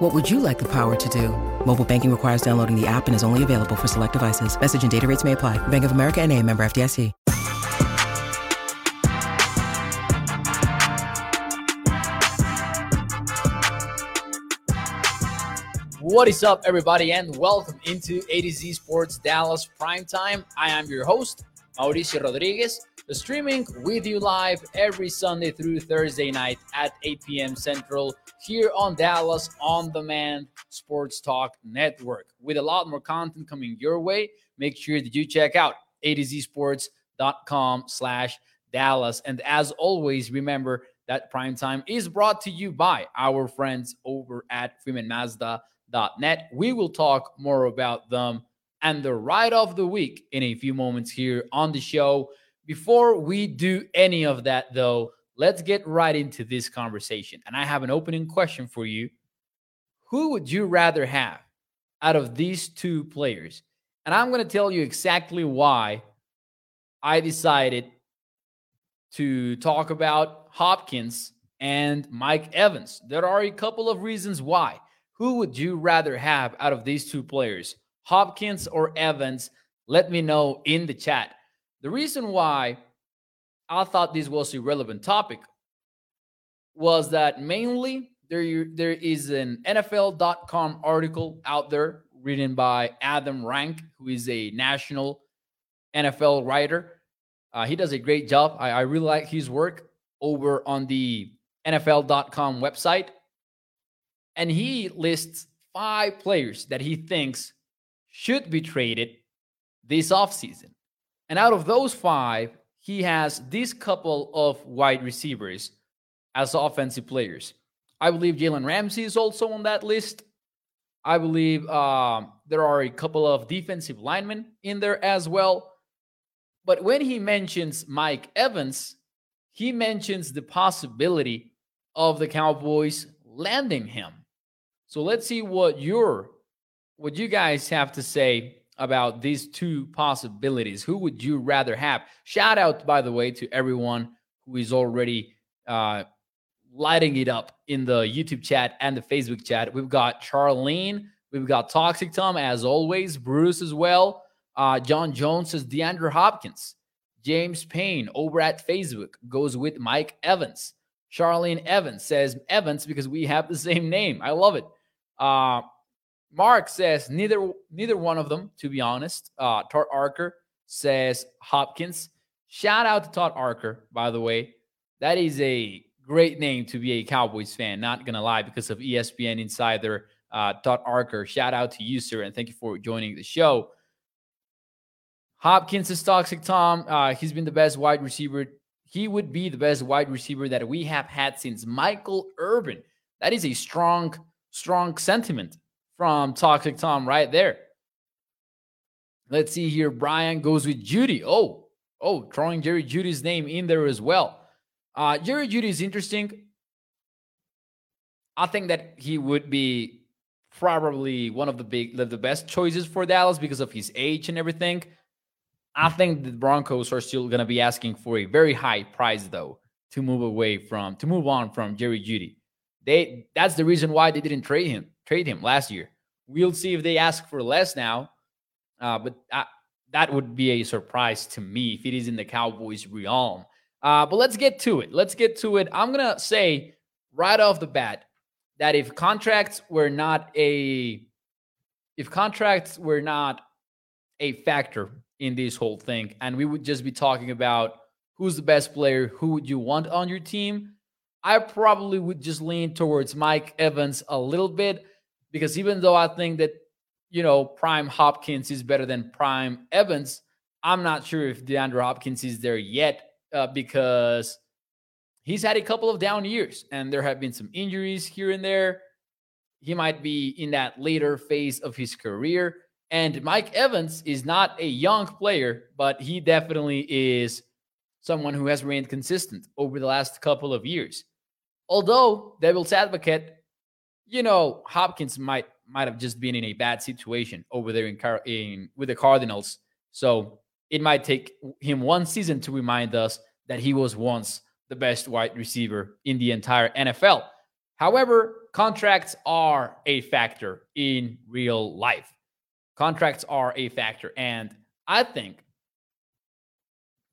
What would you like the power to do? Mobile banking requires downloading the app and is only available for select devices. Message and data rates may apply. Bank of America and a member FDIC. What is up, everybody, and welcome into A to Z Sports Dallas Primetime. I am your host, Mauricio Rodriguez, streaming with you live every Sunday through Thursday night at 8 p.m. Central here on Dallas On Demand Sports Talk Network. With a lot more content coming your way, make sure that you check out A to Z Sports.com slash Dallas. And as always, remember that Primetime is brought to you by our friends over at Freeman Mazda net. We will talk more about them and the ride of the week in a few moments here on the show. Before we do any of that, though, let's get right into this conversation. And I have an opening question for you. Who would you rather have out of these two players? And I'm going to tell you exactly why I decided to talk about Hopkins and Mike Evans. There are a couple of reasons why. Who would you rather have out of these two players, Hopkins or Evans? Let me know in the chat. The reason why I thought this was a relevant topic was that mainly there, there is an NFL.com article out there written by Adam Rank, who is a national NFL writer. Uh, he does a great job. I, I really like his work over on the NFL.com website and he lists five players that he thinks should be traded this offseason. And out of those five, he has this couple of wide receivers as offensive players. I believe Jalen Ramsey is also on that list. I believe um, there are a couple of defensive linemen in there as well. But when he mentions Mike Evans, he mentions the possibility of the Cowboys landing him. So let's see what your what you guys have to say about these two possibilities. Who would you rather have? Shout out, by the way, to everyone who is already uh, lighting it up in the YouTube chat and the Facebook chat. We've got Charlene, we've got Toxic Tom, as always, Bruce as well. Uh, John Jones says DeAndre Hopkins. James Payne over at Facebook goes with Mike Evans. Charlene Evans says Evans because we have the same name. I love it. Uh, Mark says neither neither one of them, to be honest. Uh, Todd Archer says Hopkins. Shout out to Todd Archer, by the way. That is a great name to be a Cowboys fan. Not gonna lie, because of ESPN insider uh, Todd Archer. Shout out to you, sir, and thank you for joining the show. Hopkins is toxic, Tom. Uh, he's been the best wide receiver. He would be the best wide receiver that we have had since Michael Irvin. That is a strong strong sentiment from Toxic Tom right there. Let's see here. Brian goes with Jeudy. Oh, oh, throwing Jerry Jeudy's name in there as well. Uh, Jerry Jeudy is interesting. I think that he would be probably one of the big, the best choices for Dallas because of his age and everything. I think the Broncos are still going to be asking for a very high price though to move away from to move on from Jerry Jeudy. They that's the reason why they didn't trade him trade him last year. We'll see if they ask for less now, uh, but that would be a surprise to me if it is in the Cowboys' realm. Uh, but let's get to it. Let's get to it. I'm gonna say right off the bat that if contracts were not a if contracts were not a factor in this whole thing, and we would just be talking about who's the best player, who would you want on your team, I probably would just lean towards Mike Evans a little bit because even though I think that, you know, Prime Hopkins is better than Prime Evans, I'm not sure if DeAndre Hopkins is there yet uh, because he's had a couple of down years and there have been some injuries here and there. He might be in that later phase of his career. And Mike Evans is not a young player, but he definitely is someone who has remained consistent over the last couple of years. Although, devil's advocate, you know, Hopkins might might have just been in a bad situation over there in, Car- in with the Cardinals. So it might take him one season to remind us that he was once the best wide receiver in the entire NFL. However, contracts are a factor in real life. Contracts are a factor. And I think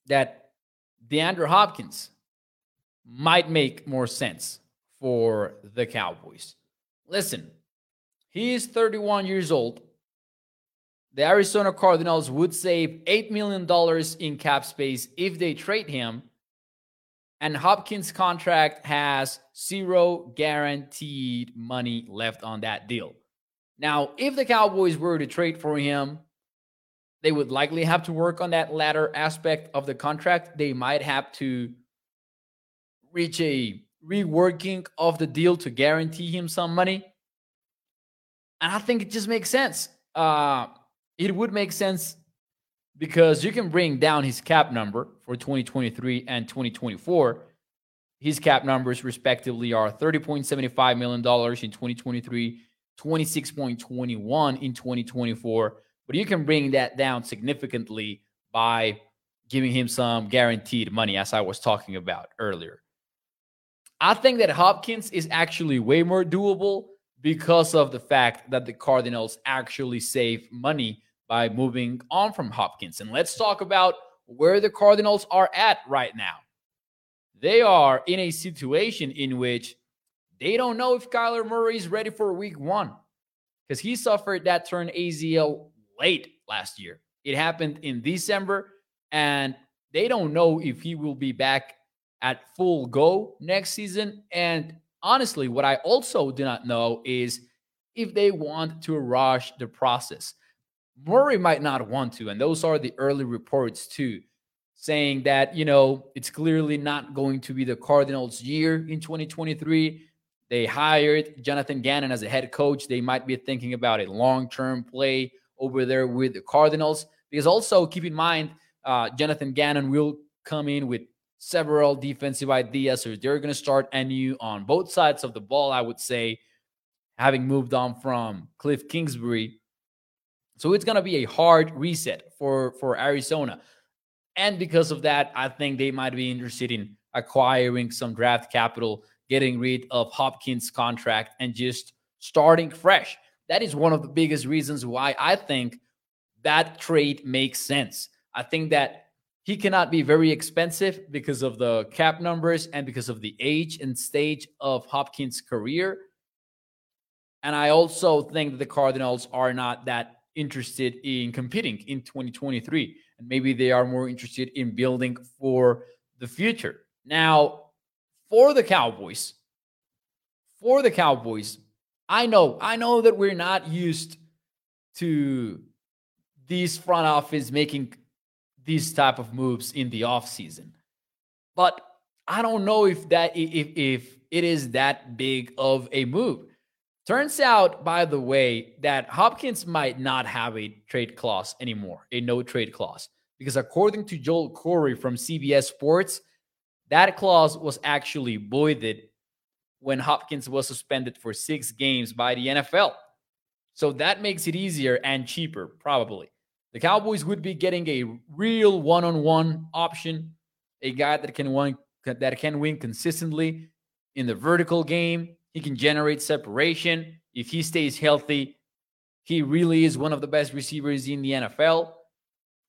that DeAndre Hopkins might make more sense for the Cowboys. Listen, he is 31 years old. The Arizona Cardinals would save $8 million in cap space if they trade him. And Hopkins' contract has zero guaranteed money left on that deal. Now, if the Cowboys were to trade for him, they would likely have to work on that latter aspect of the contract. They might have to reach a reworking of the deal to guarantee him some money. And I think it just makes sense. Uh, it would make sense because you can bring down his cap number for 2023 and 2024. His cap numbers, respectively, are $30.75 million in 2023, 26.21 in 2024. But you can bring that down significantly by giving him some guaranteed money, as I was talking about earlier. I think that Hopkins is actually way more doable because of the fact that the Cardinals actually save money by moving on from Hopkins. And let's talk about where the Cardinals are at right now. They are in a situation in which they don't know if Kyler Murray is ready for week one because he suffered that turn ACL late last year. It happened in December, and they don't know if he will be back at full go next season. And honestly, what I also do not know is if they want to rush the process. Murray might not want to, and those are the early reports too, saying that, you know, it's clearly not going to be the Cardinals' year in 2023. They hired Jonathan Gannon as a head coach. They might be thinking about a long term play over there with the Cardinals. Because also keep in mind, uh, Jonathan Gannon will come in with several defensive ideas. So they're going to start anew on both sides of the ball, I would say, having moved on from Cliff Kingsbury. So it's going to be a hard reset for, for Arizona. And because of that, I think they might be interested in acquiring some draft capital, getting rid of Hopkins' contract, and just starting fresh. That is one of the biggest reasons why I think that trade makes sense. I think that he cannot be very expensive because of the cap numbers and because of the age and stage of Hopkins' career. And I also think that the Cardinals are not that interested in competing in 2023. And maybe they are more interested in building for the future. Now, for the Cowboys, for the Cowboys, I know, I know that we're not used to these front office making these type of moves in the offseason. But I don't know if that if if it is that big of a move. Turns out, by the way, that Hopkins might not have a trade clause anymore, a no trade clause, because according to Joel Corry from CBS Sports, that clause was actually voided when Hopkins was suspended for six games by the NFL. So that makes it easier and cheaper, probably. The Cowboys would be getting a real one-on-one option, a guy that can win that can win consistently in the vertical game. He can generate separation. If he stays healthy, he really is one of the best receivers in the NFL.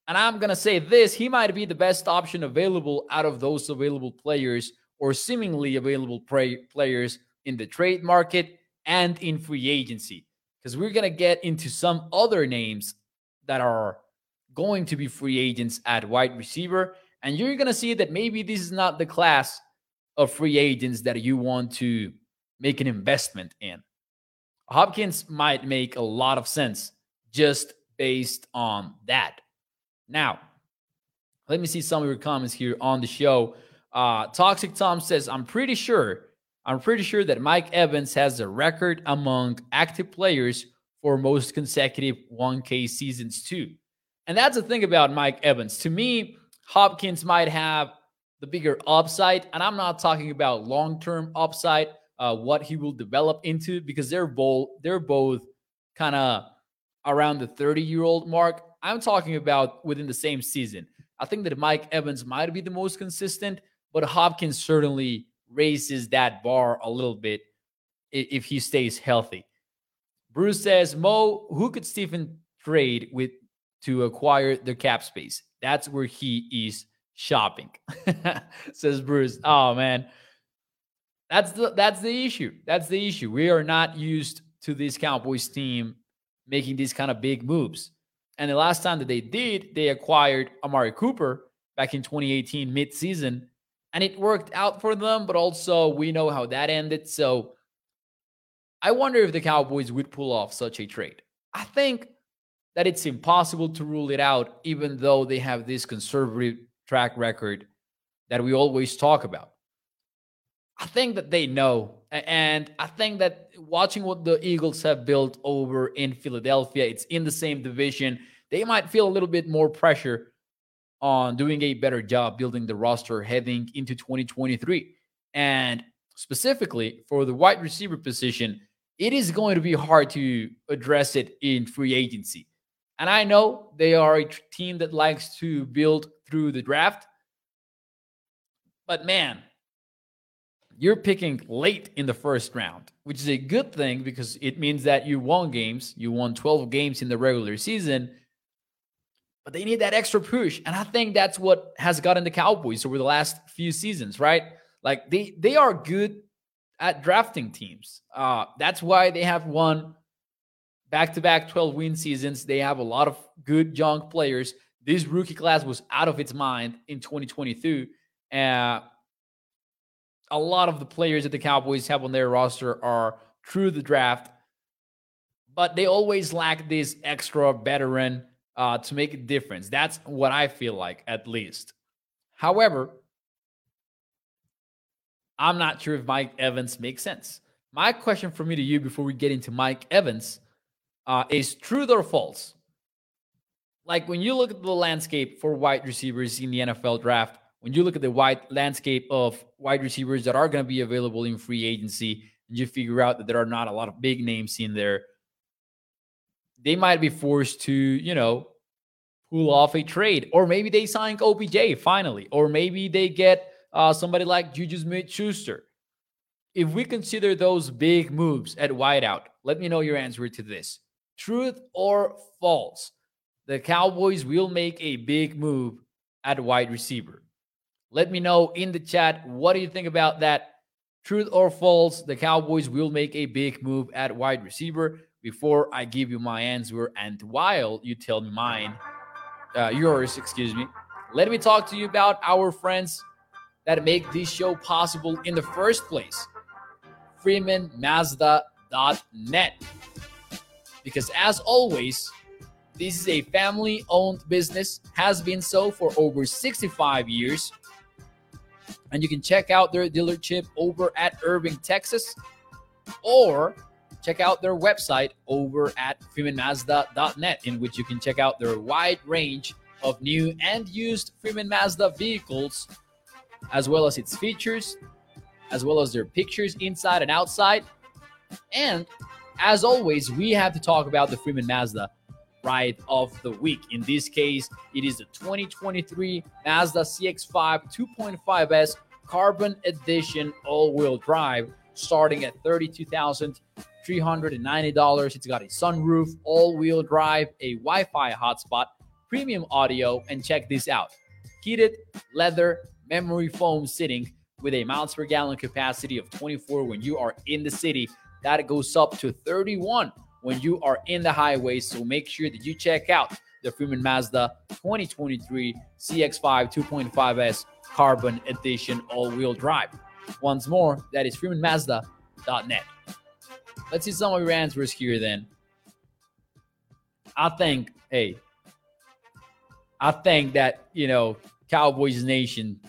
And I'm going to say this he might be the best option available out of those available players or seemingly available players in the trade market and in free agency. Because we're going to get into some other names that are going to be free agents at wide receiver. And you're going to see that maybe this is not the class of free agents that you want to make an investment in. Hopkins might make a lot of sense just based on that. Now, let me see some of your comments here on the show. Uh, Toxic Tom says, I'm pretty sure, I'm pretty sure that Mike Evans has a record among active players for most consecutive 1K seasons, too. And that's the thing about Mike Evans. To me, Hopkins might have the bigger upside, and I'm not talking about long term upside, uh, what he will develop into, because they're both they're both kind of around the 30 year old mark. I'm talking about within the same season. I think that Mike Evans might be the most consistent, but Hopkins certainly raises that bar a little bit if he stays healthy. Bruce says, Mo, who could Stephen trade with to acquire the cap space? That's where he is shopping. says Bruce. Oh man. That's the that's the issue. That's the issue. We are not used to this Cowboys team making these kind of big moves. And the last time that they did, they acquired Amari Cooper back in 2018 mid-season and it worked out for them, but also we know how that ended. So I wonder if the Cowboys would pull off such a trade. I think that it's impossible to rule it out, even though they have this conservative track record that we always talk about. I think that they know. And I think that watching what the Eagles have built over in Philadelphia, it's in the same division. They might feel a little bit more pressure on doing a better job building the roster heading into 2023. And specifically for the wide receiver position, it is going to be hard to address it in free agency. And I know they are a team that likes to build through the draft. But man, you're picking late in the first round, which is a good thing because it means that you won games. You won 12 games in the regular season but they need that extra push. And I think that's what has gotten the Cowboys over the last few seasons, right? Like they they are good at drafting teams. Uh, that's why they have won back-to-back 12 win seasons. They have a lot of good young players. This rookie class was out of its mind in 2022. Uh, a lot of the players that the Cowboys have on their roster are through the draft, but they always lack this extra veteran uh, to make a difference. That's what I feel like, at least. However, I'm not sure if Mike Evans makes sense. My question for me to you before we get into Mike Evans uh, is truth or false? Like when you look at the landscape for wide receivers in the NFL draft, when you look at the wide landscape of wide receivers that are going to be available in free agency, and you figure out that there are not a lot of big names in there, they might be forced to, you know, pull off a trade. Or maybe they sign OBJ finally. Or maybe they get uh, somebody like Juju Smith Schuster. If we consider those big moves at wideout, let me know your answer to this. Truth or false? The Cowboys will make a big move at wide receiver. Let me know in the chat what do you think about that? Truth or false? The Cowboys will make a big move at wide receiver before I give you my answer and while you tell me mine, uh, yours, excuse me, let me talk to you about our friends that make this show possible in the first place. FreemanMazda.net. Because as always, this is a family owned business, has been so for over 65 years. And you can check out their dealership over at Irving, Texas, or check out their website over at freemanmazda.net, in which you can check out their wide range of new and used Freeman Mazda vehicles, as well as its features, as well as their pictures inside and outside. And as always, we have to talk about the Freeman Mazda ride of the week. In this case, it is the 2023 Mazda CX5 2.5S Carbon Edition all wheel drive, starting at 32,000. $390. It's got a sunroof, all wheel drive, a Wi Fi hotspot, premium audio, and check this out heated leather memory foam sitting with a miles per gallon capacity of 24 when you are in the city. That goes up to 31 when you are in the highway. So make sure that you check out the Freeman Mazda 2023 CX5 2.5S Carbon Edition all wheel drive. Once more, that is freemanmazda.net. Let's see some of your answers here then. I think, hey, I think that, you know, Cowboys Nation,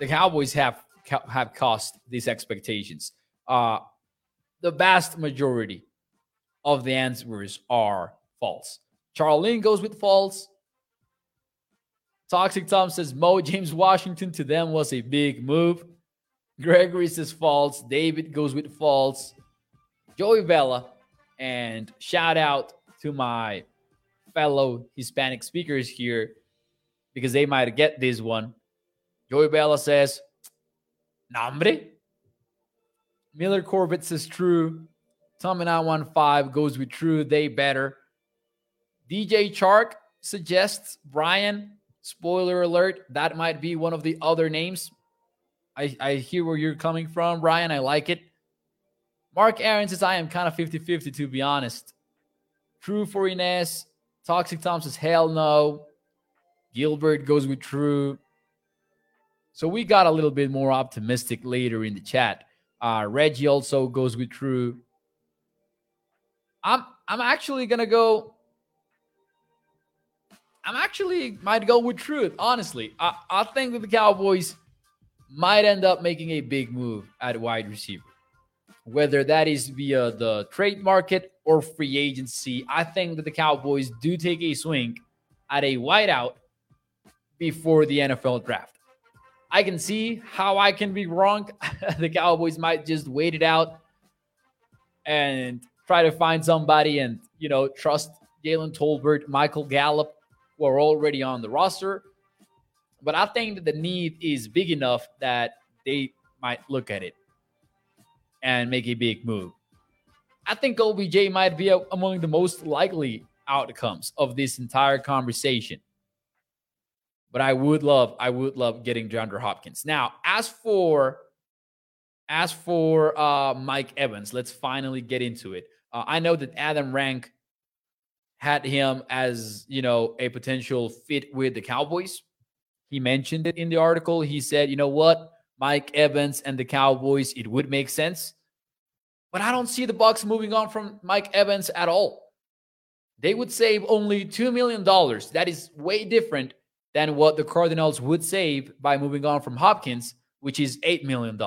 the Cowboys have have cost these expectations. Uh the vast majority of the answers are false. Charlene goes with false. Toxic Tom says Mo James Washington to them was a big move. Gregory says false. David goes with false. Joey Bella. And shout out to my fellow Hispanic speakers here because they might get this one. Joey Bella says, Nombre. Miller Corbett says true. Tommy 915 goes with true. They better. DJ Chark suggests Brian. Spoiler alert, that might be one of the other names. I, I hear where you're coming from, Brian. I like it. Mark Aaron says, I am kind of 50 50, to be honest. True for Ines. Toxic Tom says, hell no. Gilbert goes with true. So we got a little bit more optimistic later in the chat. Uh, Reggie also goes with true. I'm I'm actually gonna go. I'm actually might go with truth. Honestly, I, I think that the Cowboys might end up making a big move at wide receiver, whether that is via the trade market or free agency. I think that the Cowboys do take a swing at a wideout before the NFL draft. I can see how I can be wrong. the Cowboys might just wait it out and try to find somebody and, you know, trust Jalen Tolbert, Michael Gallup, who are already on the roster. But I think that the need is big enough that they might look at it and make a big move. I think OBJ might be among the most likely outcomes of this entire conversation. But I would love, I would love getting DeAndre Hopkins. Now, as for as for uh, Mike Evans, let's finally get into it. Uh, I know that Adam Rank had him as you know a potential fit with the Cowboys. He mentioned it in the article. He said, "You know what, Mike Evans and the Cowboys, it would make sense." But I don't see the Bucs moving on from Mike Evans at all. They would save only $2 million. That is way different than what the Cardinals would save by moving on from Hopkins, which is $8 million.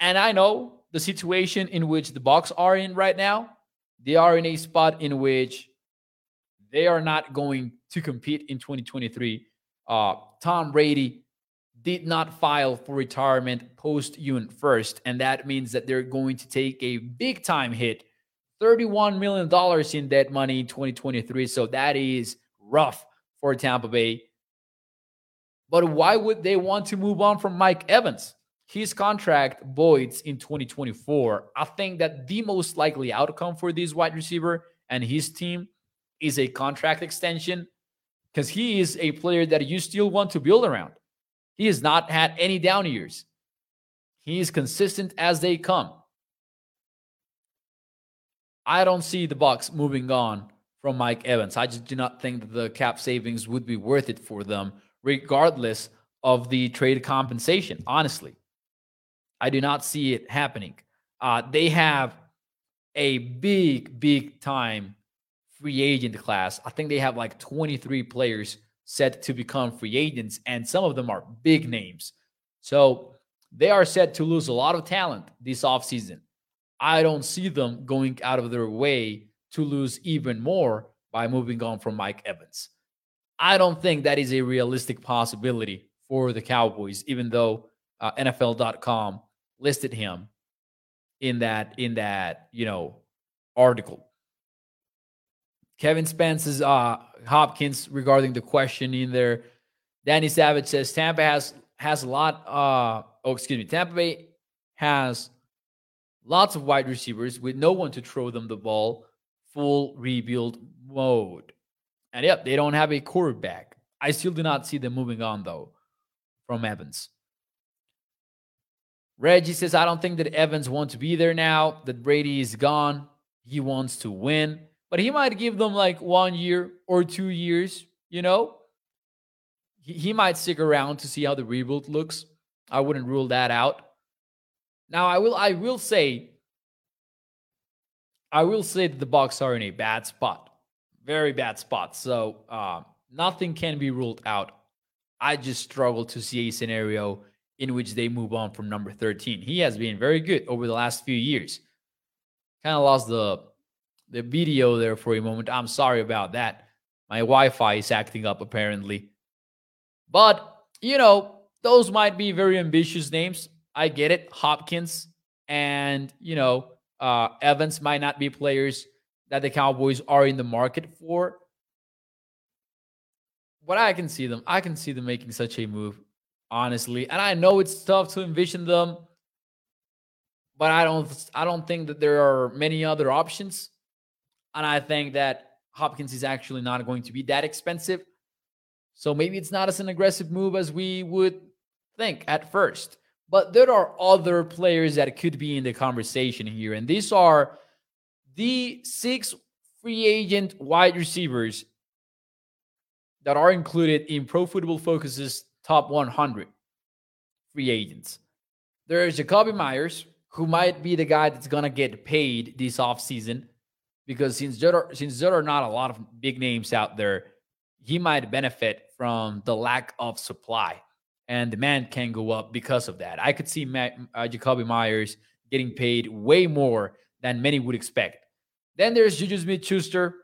And I know the situation in which the Bucs are in right now. They are in a spot in which they are not going to compete in 2023. Uh, Tom Brady did not file for retirement post June 1st, and that means that they're going to take a big time hit $31 million in dead money in 2023. So that is rough for Tampa Bay. But why would they want to move on from Mike Evans? His contract voids in 2024. I think that the most likely outcome for this wide receiver and his team is a contract extension because he is a player that you still want to build around. He has not had any down years. He is consistent as they come. I don't see the Bucs moving on from Mike Evans. I just do not think that the cap savings would be worth it for them regardless of the trade compensation. Honestly, I do not see it happening. Uh, they have a big, big time free agent class. I think they have like 23 players set to become free agents, and some of them are big names. So they are set to lose a lot of talent this offseason. I don't see them going out of their way to lose even more by moving on from Mike Evans. I don't think that is a realistic possibility for the Cowboys, even though uh, NFL.com listed him in that in that you know article. Kevin Spence's uh, Hopkins regarding the question in there. Danny Savage says Tampa has has a lot. Uh, oh, excuse me. Tampa Bay has lots of wide receivers with no one to throw them the ball. Full rebuild mode. And yep, they don't have a quarterback. I still do not see them moving on though from Evans. Reggie says, I don't think that Evans wants to be there now, that Brady is gone. He wants to win, but he might give them like one year or two years, you know? He, he might stick around to see how the rebuild looks. I wouldn't rule that out. Now, I will I will say I will say that the Bucs are in a bad spot very bad spot. So uh, nothing can be ruled out. I just struggle to see a scenario in which they move on from number 13. He has been very good over the last few years. Kind of lost the the video there for a moment. I'm sorry about that. My Wi Fi is acting up apparently. But, you know, those might be very ambitious names. I get it. Hopkins and, you know, uh, Evans might not be players that the Cowboys are in the market for. But I can see them. I can see them making such a move, honestly. And I know it's tough to envision them, but I don't I don't think that there are many other options. And I think that Hopkins is actually not going to be that expensive. So maybe it's not as an aggressive move as we would think at first. But there are other players that could be in the conversation here. And these are the six free agent wide receivers that are included in Pro Football Focus's top 100 free agents. There's Jakobi Meyers, who might be the guy that's going to get paid this offseason because since there, are, since there are not a lot of big names out there, he might benefit from the lack of supply and demand can go up because of that. I could see Matt, uh, Jakobi Meyers getting paid way more than many would expect. Then there's Juju Smith Schuster,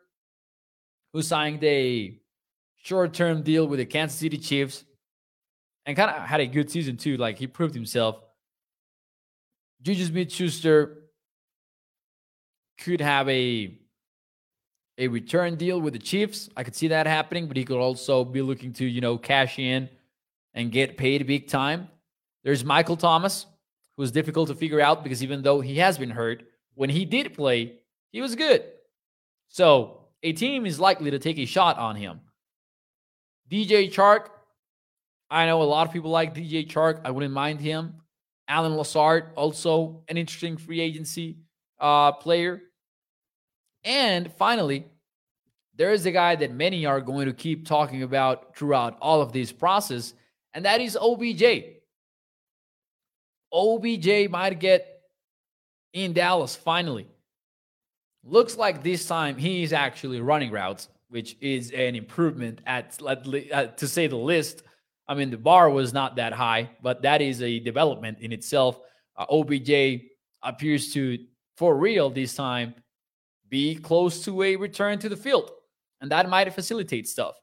who signed a short term deal with the Kansas City Chiefs and kind of had a good season too. Like he proved himself. Juju Smith Schuster could have a a return deal with the Chiefs. I could see that happening, but he could also be looking to, you know, cash in and get paid big time. There's Michael Thomas, who's difficult to figure out because even though he has been hurt, when he did play, he was good. So a team is likely to take a shot on him. DJ Chark, I know a lot of people like DJ Chark. I wouldn't mind him. Allen Lazard, also an interesting free agency uh, player. And finally, there is a guy that many are going to keep talking about throughout all of this process, and that is OBJ. OBJ might get in Dallas finally. Looks like this time he's actually running routes, which is an improvement at, at to say the least. I mean, the bar was not that high, but that is a development in itself. Uh, OBJ appears to, for real this time, be close to a return to the field, and that might facilitate stuff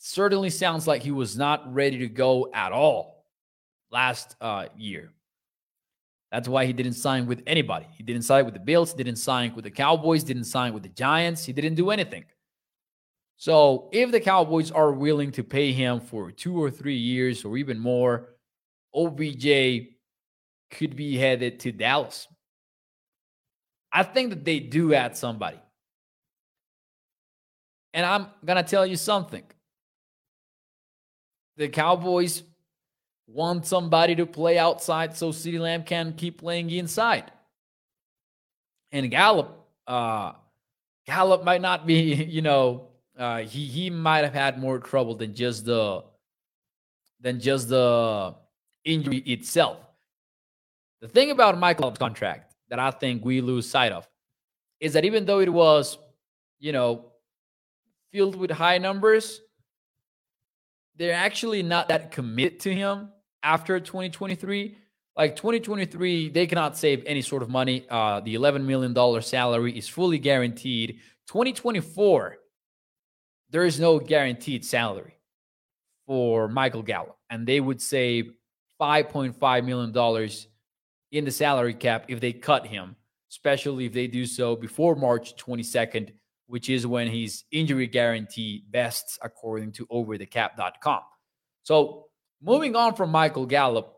certainly sounds like he was not ready to go at all last uh, year. That's why he didn't sign with anybody. He didn't sign with the Bills, didn't sign with the Cowboys, didn't sign with the Giants. He didn't do anything. So if the Cowboys are willing to pay him for two or three years or even more, OBJ could be headed to Dallas. I think that they do add somebody. And I'm going to tell you something the Cowboys want somebody to play outside so CeeDee Lamb can keep playing inside. And Gallup, uh, Gallup might not be, you know, uh, he he might have had more trouble than just the than just the injury itself. The thing about Michael's contract that I think we lose sight of is that even though it was, you know, filled with high numbers, they're actually not that committed to him after 2023. Like 2023, they cannot save any sort of money. Uh, the $11 million salary is fully guaranteed. 2024, there is no guaranteed salary for Michael Gallup, and they would save $5.5 million in the salary cap if they cut him, especially if they do so before March 22nd which is when his injury guarantee vests, according to overthecap.com. So, moving on from Michael Gallup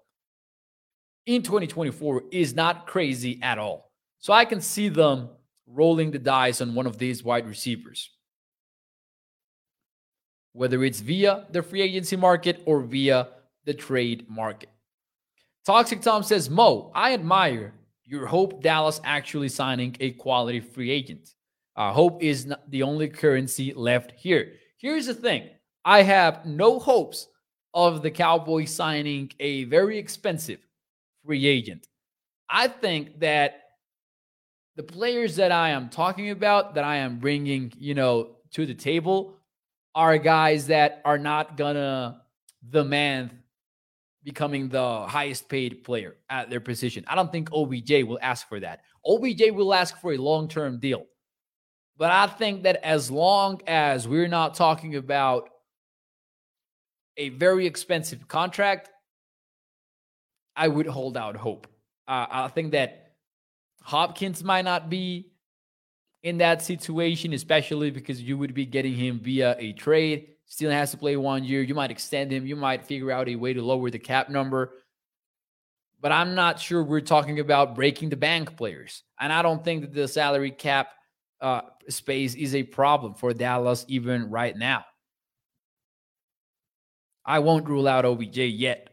in 2024 is not crazy at all. So, I can see them rolling the dice on one of these wide receivers, whether it's via the free agency market or via the trade market. Toxic Tom says, Mo, I admire your hope Dallas actually signing a quality free agent. Uh, hope is not the only currency left here. Here's the thing I have no hopes of the Cowboys signing a very expensive free agent. I think that the players that I am talking about, that I am bringing, you know, to the table, are guys that are not gonna demand becoming the highest paid player at their position. I don't think OBJ will ask for that. OBJ will ask for a long term deal But I think that as long as we're not talking about a very expensive contract, I would hold out hope. Uh, I think that Hopkins might not be in that situation, especially because you would be getting him via a trade. Still has to play one year. You might extend him. You might figure out a way to lower the cap number. But I'm not sure we're talking about breaking the bank players. And I don't think that the salary cap uh, space is a problem for Dallas even right now. I won't rule out OBJ yet.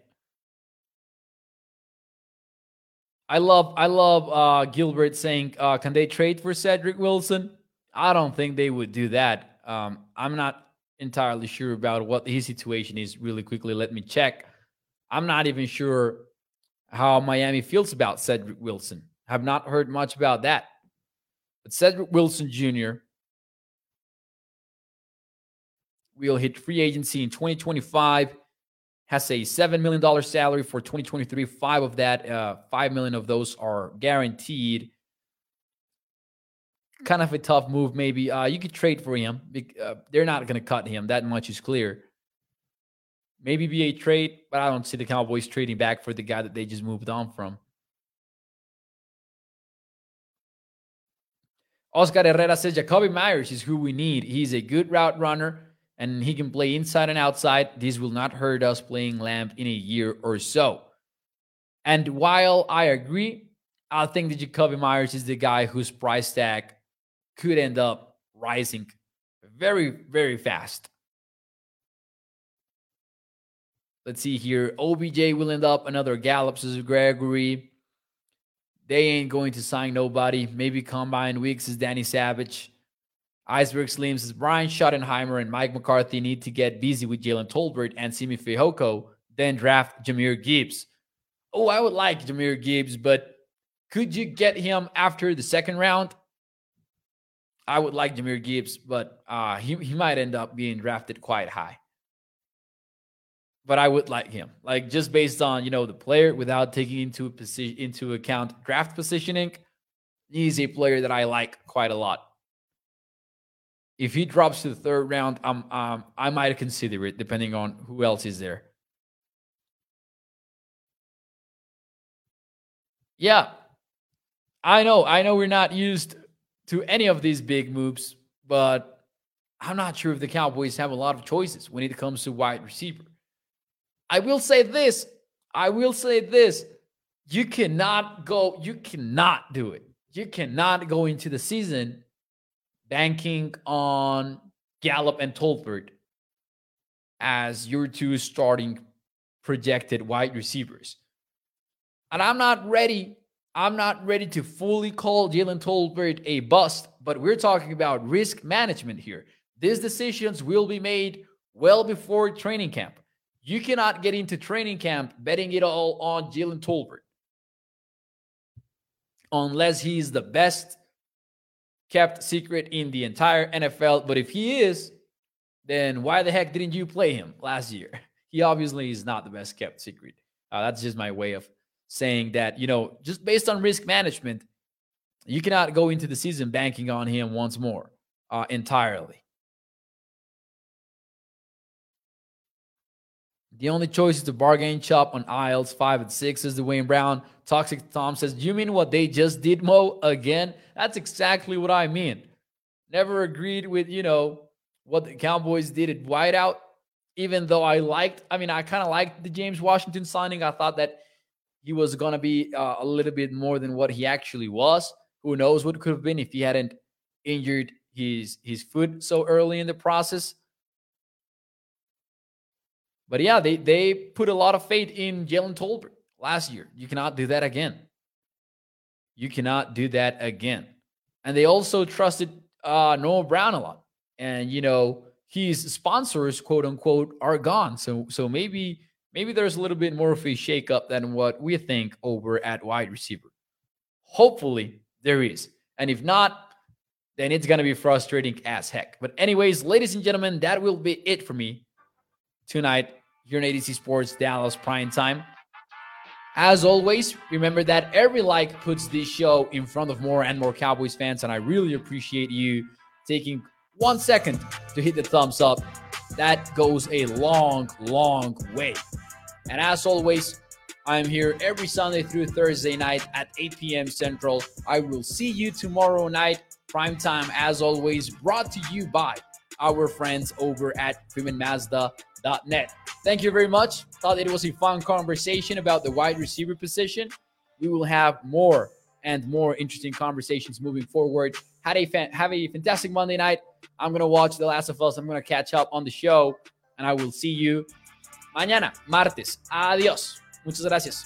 I love I love uh, Gilbert saying, uh, "Can they trade for Cedric Wilson?" I don't think they would do that. Um, I'm not entirely sure about what his situation is. Really quickly, let me check. I'm not even sure how Miami feels about Cedric Wilson. Have not heard much about that. But Cedric Wilson Jr. will hit free agency in 2025 has a $7 million salary for 2023. Five of that, uh, 5 million of those are guaranteed. Kind of a tough move, maybe. Uh, you could trade for him. Uh, they're not going to cut him. That much is clear. Maybe be a trade, but I don't see the Cowboys trading back for the guy that they just moved on from. Oscar Herrera says Jakobi Meyers is who we need. He's a good route runner and he can play inside and outside. This will not hurt us playing Lamb in a year or so. And while I agree, I think that Jakobi Meyers is the guy whose price tag could end up rising very, very fast. Let's see here. OBJ will end up another Gallup, says Gregory. They ain't going to sign nobody. Maybe combine weeks is Danny Savage. Iceberg Slim says Brian Schottenheimer and Mike McCarthy need to get busy with Jalen Tolbert and Simi Fehoko, then draft Jahmyr Gibbs. Oh, I would like Jahmyr Gibbs, but could you get him after the second round? I would like Jahmyr Gibbs, but uh, he, he might end up being drafted quite high. But I would like him, like just based on you know the player, without taking into position into account draft positioning. He's a player that I like quite a lot if he drops to the third round, um, um, I might consider it depending on who else is there. Yeah, I know. I know we're not used to any of these big moves, but I'm not sure if the Cowboys have a lot of choices when it comes to wide receiver. I will say this. I will say this. You cannot go, you cannot do it. You cannot go into the season banking on Gallup and Tolbert as your two starting projected wide receivers. And I'm not ready. I'm not ready to fully call Jalen Tolbert a bust, but we're talking about risk management here. These decisions will be made well before training camp. You cannot get into training camp betting it all on Jalen Tolbert unless he's the best kept secret in the entire NFL. But if he is, then why the heck didn't you play him last year? He obviously is not the best kept secret. Uh, that's just my way of saying that, you know, just based on risk management, you cannot go into the season banking on him once more uh, entirely. The only choice is to bargain chop on aisles five and six, is the Wayne Brown. Toxic Tom says, you mean what they just did, Mo? Again? That's exactly what I mean. Never agreed with, you know, what the Cowboys did at wideout, even though I liked, I mean, I kind of liked the James Washington signing. I thought that he was going to be uh, a little bit more than what he actually was. Who knows what could have been if he hadn't injured his his foot so early in the process. But yeah, they they put a lot of faith in Jalen Tolbert last year. You cannot do that again. You cannot do that again. And they also trusted uh, Noah Brown a lot. And you know, his sponsors, quote unquote, are gone. So so maybe maybe there's a little bit more of a shakeup than what we think over at wide receiver. Hopefully there is. And if not, then it's gonna be frustrating as heck. But anyways, ladies and gentlemen, that will be it for me tonight here in A to Z Sports Dallas Prime Time. As always, remember that every like puts this show in front of more and more Cowboys fans, and I really appreciate you taking one second to hit the thumbs up. That goes a long, long way. And as always, I'm here every Sunday through Thursday night at 8 p.m. Central. I will see you tomorrow night, prime time, as always, brought to you by our friends over at freemanmazda.net. Thank you very much. Thought it was a fun conversation about the wide receiver position. We will have more and more interesting conversations moving forward. Had a fan, have a fantastic Monday night. I'm gonna watch The Last of Us. I'm gonna catch up on the show, and I will see you mañana, martes. Adiós. Muchas gracias.